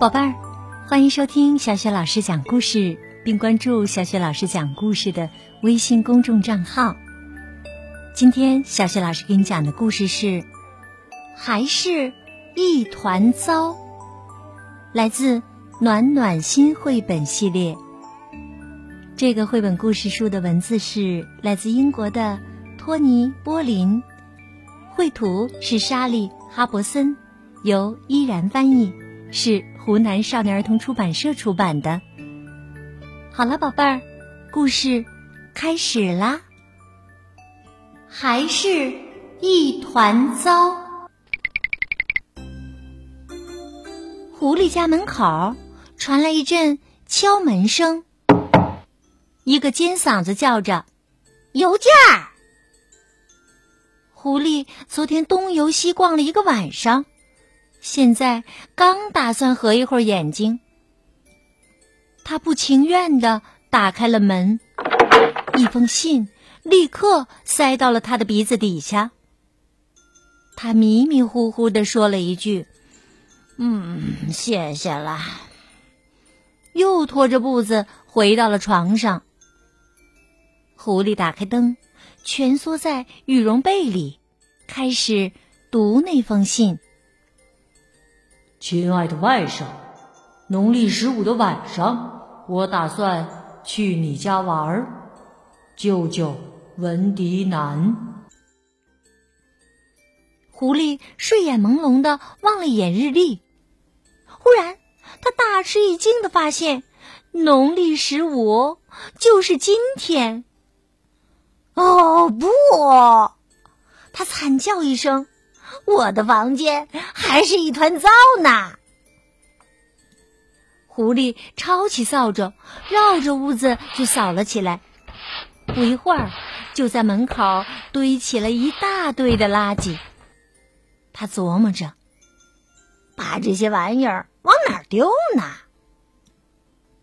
宝贝儿，欢迎收听小雪老师讲故事，并关注小雪老师讲故事的微信公众账号。今天小雪老师给你讲的故事是《还是一团糟》，来自暖暖心绘本系列。这个绘本故事书的文字是来自英国的托尼·波林，绘图是莎莉·哈伯森，由依然翻译。是湖南少年儿童出版社出版的。好了，宝贝儿，故事开始啦。还是一团糟。狐狸家门口传来一阵敲门声，一个尖嗓子叫着：“邮件儿。”狐狸昨天东游西逛了一个晚上。现在刚打算合一会儿眼睛，他不情愿的打开了门，一封信立刻塞到了他的鼻子底下。他迷迷糊糊的说了一句：“嗯，谢谢了。”又拖着步子回到了床上。狐狸打开灯，蜷缩在羽绒被里，开始读那封信。亲爱的外甥，农历十五的晚上，我打算去你家玩儿。舅舅文迪南。狐狸睡眼朦胧的望了一眼日历，忽然他大吃一惊的发现，农历十五就是今天。哦不！他惨叫一声。我的房间还是一团糟呢。狐狸抄起扫帚，绕着屋子就扫了起来。不一会儿，就在门口堆起了一大堆的垃圾。他琢磨着，把这些玩意儿往哪儿丢呢？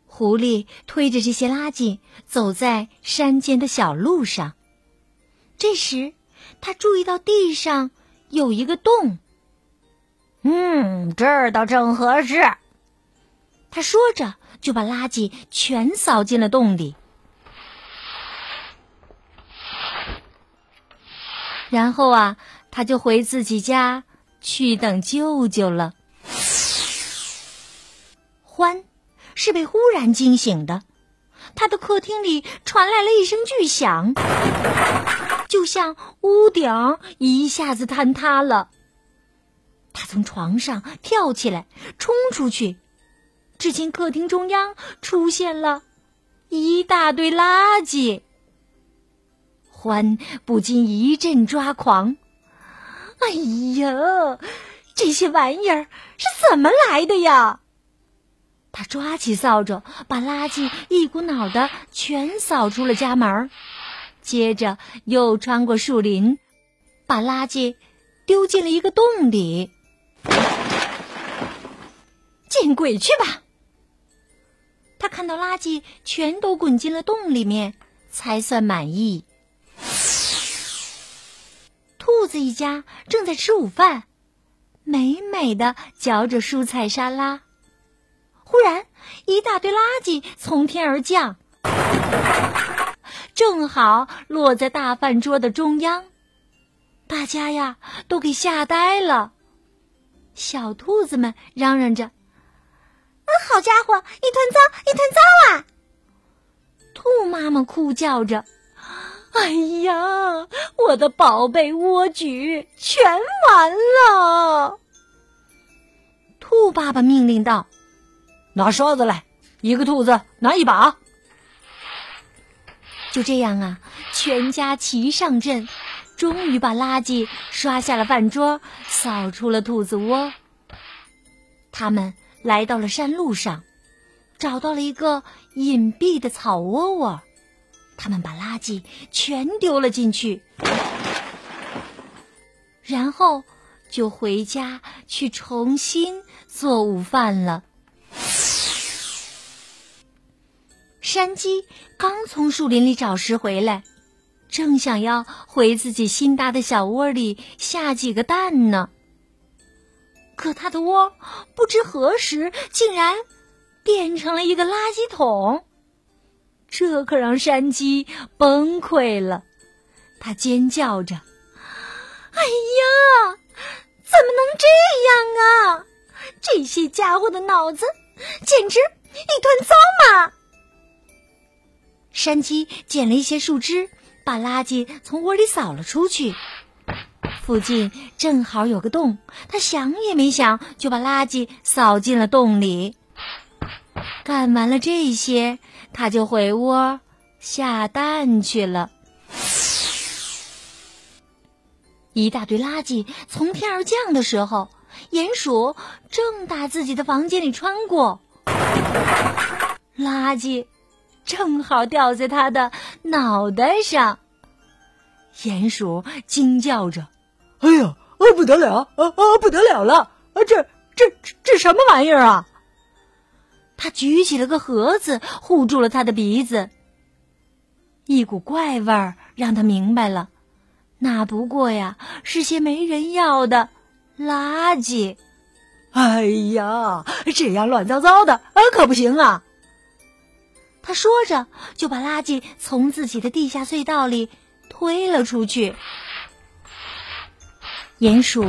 狐狸推着这些垃圾走在山间的小路上。这时，他注意到地上。有一个洞，嗯，这儿倒正合适。他说着，就把垃圾全扫进了洞里。然后啊，他就回自己家去等舅舅了。欢是被忽然惊醒的，他的客厅里传来了一声巨响。就像屋顶一下子坍塌了，他从床上跳起来，冲出去，只见客厅中央出现了一大堆垃圾。欢不禁一阵抓狂：“哎呀，这些玩意儿是怎么来的呀？”他抓起扫帚，把垃圾一股脑的全扫出了家门。接着又穿过树林，把垃圾丢进了一个洞里。见鬼去吧！他看到垃圾全都滚进了洞里面，才算满意。兔子一家正在吃午饭，美美的嚼着蔬菜沙拉。忽然，一大堆垃圾从天而降。正好落在大饭桌的中央，大家呀都给吓呆了。小兔子们嚷嚷着：“啊，好家伙，一团糟，一团糟啊！”兔妈妈哭叫着：“哎呀，我的宝贝莴苣全完了！”兔爸爸命令道：“拿刷子来，一个兔子拿一把。”就这样啊，全家齐上阵，终于把垃圾刷下了饭桌，扫出了兔子窝。他们来到了山路上，找到了一个隐蔽的草窝窝，他们把垃圾全丢了进去，然后就回家去重新做午饭了。山鸡刚从树林里找食回来，正想要回自己新搭的小窝里下几个蛋呢，可他的窝不知何时竟然变成了一个垃圾桶，这可让山鸡崩溃了。他尖叫着：“哎呀，怎么能这样啊！这些家伙的脑子简直一团糟嘛！”山鸡捡了一些树枝。把垃圾从窝里扫了出去，附近正好有个洞，他想也没想就把垃圾扫进了洞里。干完了这些，他就回窝下蛋去了。一大堆垃圾从天而降的时候，鼹鼠正打自己的房间里穿过，垃圾。正好掉在他的脑袋上，鼹鼠惊叫着：“哎呀，啊不得了，啊啊不得了了！啊这这这什么玩意儿啊？”他举起了个盒子，护住了他的鼻子。一股怪味儿让他明白了，那不过呀是些没人要的垃圾。哎呀，这样乱糟糟的，啊可不行啊！他说着，就把垃圾从自己的地下隧道里推了出去。鼹鼠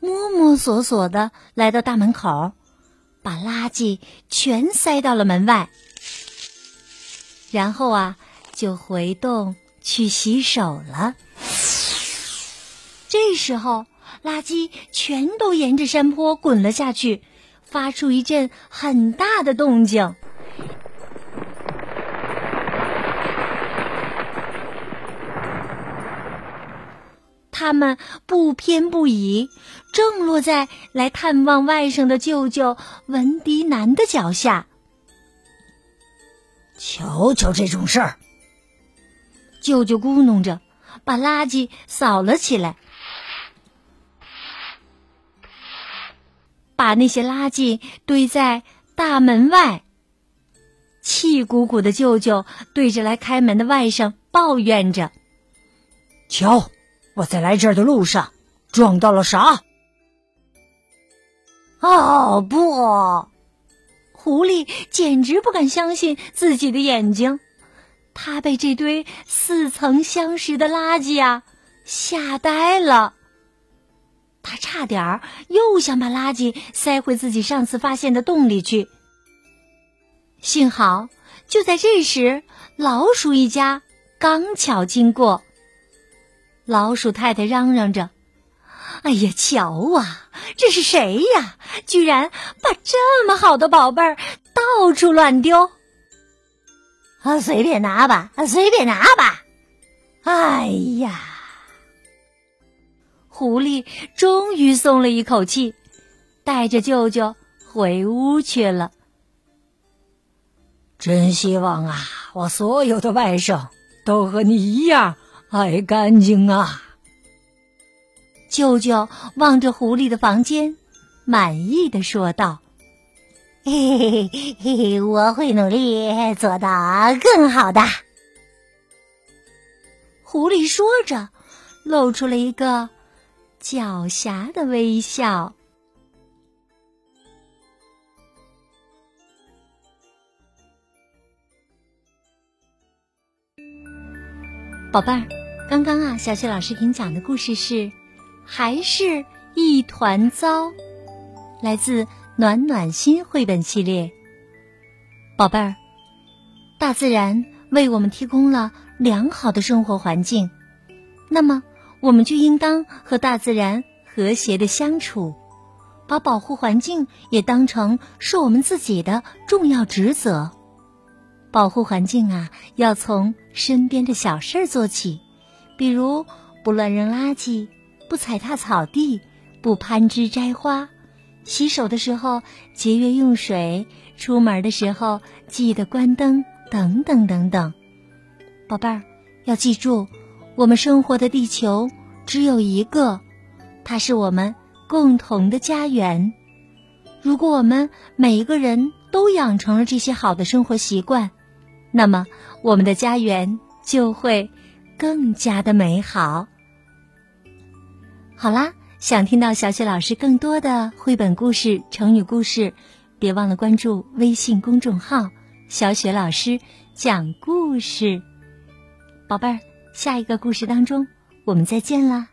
摸摸索索的来到大门口，把垃圾全塞到了门外，然后啊，就回洞去洗手了。这时候，垃圾全都沿着山坡滚了下去，发出一阵很大的动静。他们不偏不倚，正落在来探望外甥的舅舅文迪南的脚下。瞧瞧这种事儿，舅舅咕哝着，把垃圾扫了起来，把那些垃圾堆在大门外。气鼓鼓的舅舅对着来开门的外甥抱怨着：“瞧。”我在来这儿的路上撞到了啥？哦不！狐狸简直不敢相信自己的眼睛，他被这堆似曾相识的垃圾啊吓呆了。他差点儿又想把垃圾塞回自己上次发现的洞里去。幸好，就在这时，老鼠一家刚巧经过。老鼠太太嚷嚷着：“哎呀，瞧啊，这是谁呀？居然把这么好的宝贝儿到处乱丢！啊，随便拿吧，随便拿吧！哎呀，狐狸终于松了一口气，带着舅舅回屋去了。真希望啊，我所有的外甥都和你一样。”爱干净啊！舅舅望着狐狸的房间，满意的说道：“嘿嘿嘿，我会努力做到更好的。”狐狸说着，露出了一个狡黠的微笑。宝贝儿，刚刚啊，小雪老师给你讲的故事是《还是一团糟》，来自暖暖心绘本系列。宝贝儿，大自然为我们提供了良好的生活环境，那么我们就应当和大自然和谐的相处，把保护环境也当成是我们自己的重要职责。保护环境啊，要从身边的小事儿做起，比如不乱扔垃圾，不踩踏草地，不攀枝摘花，洗手的时候节约用水，出门的时候记得关灯，等等等等。宝贝儿，要记住，我们生活的地球只有一个，它是我们共同的家园。如果我们每一个人都养成了这些好的生活习惯，那么，我们的家园就会更加的美好。好啦，想听到小雪老师更多的绘本故事、成语故事，别忘了关注微信公众号“小雪老师讲故事”。宝贝儿，下一个故事当中，我们再见啦！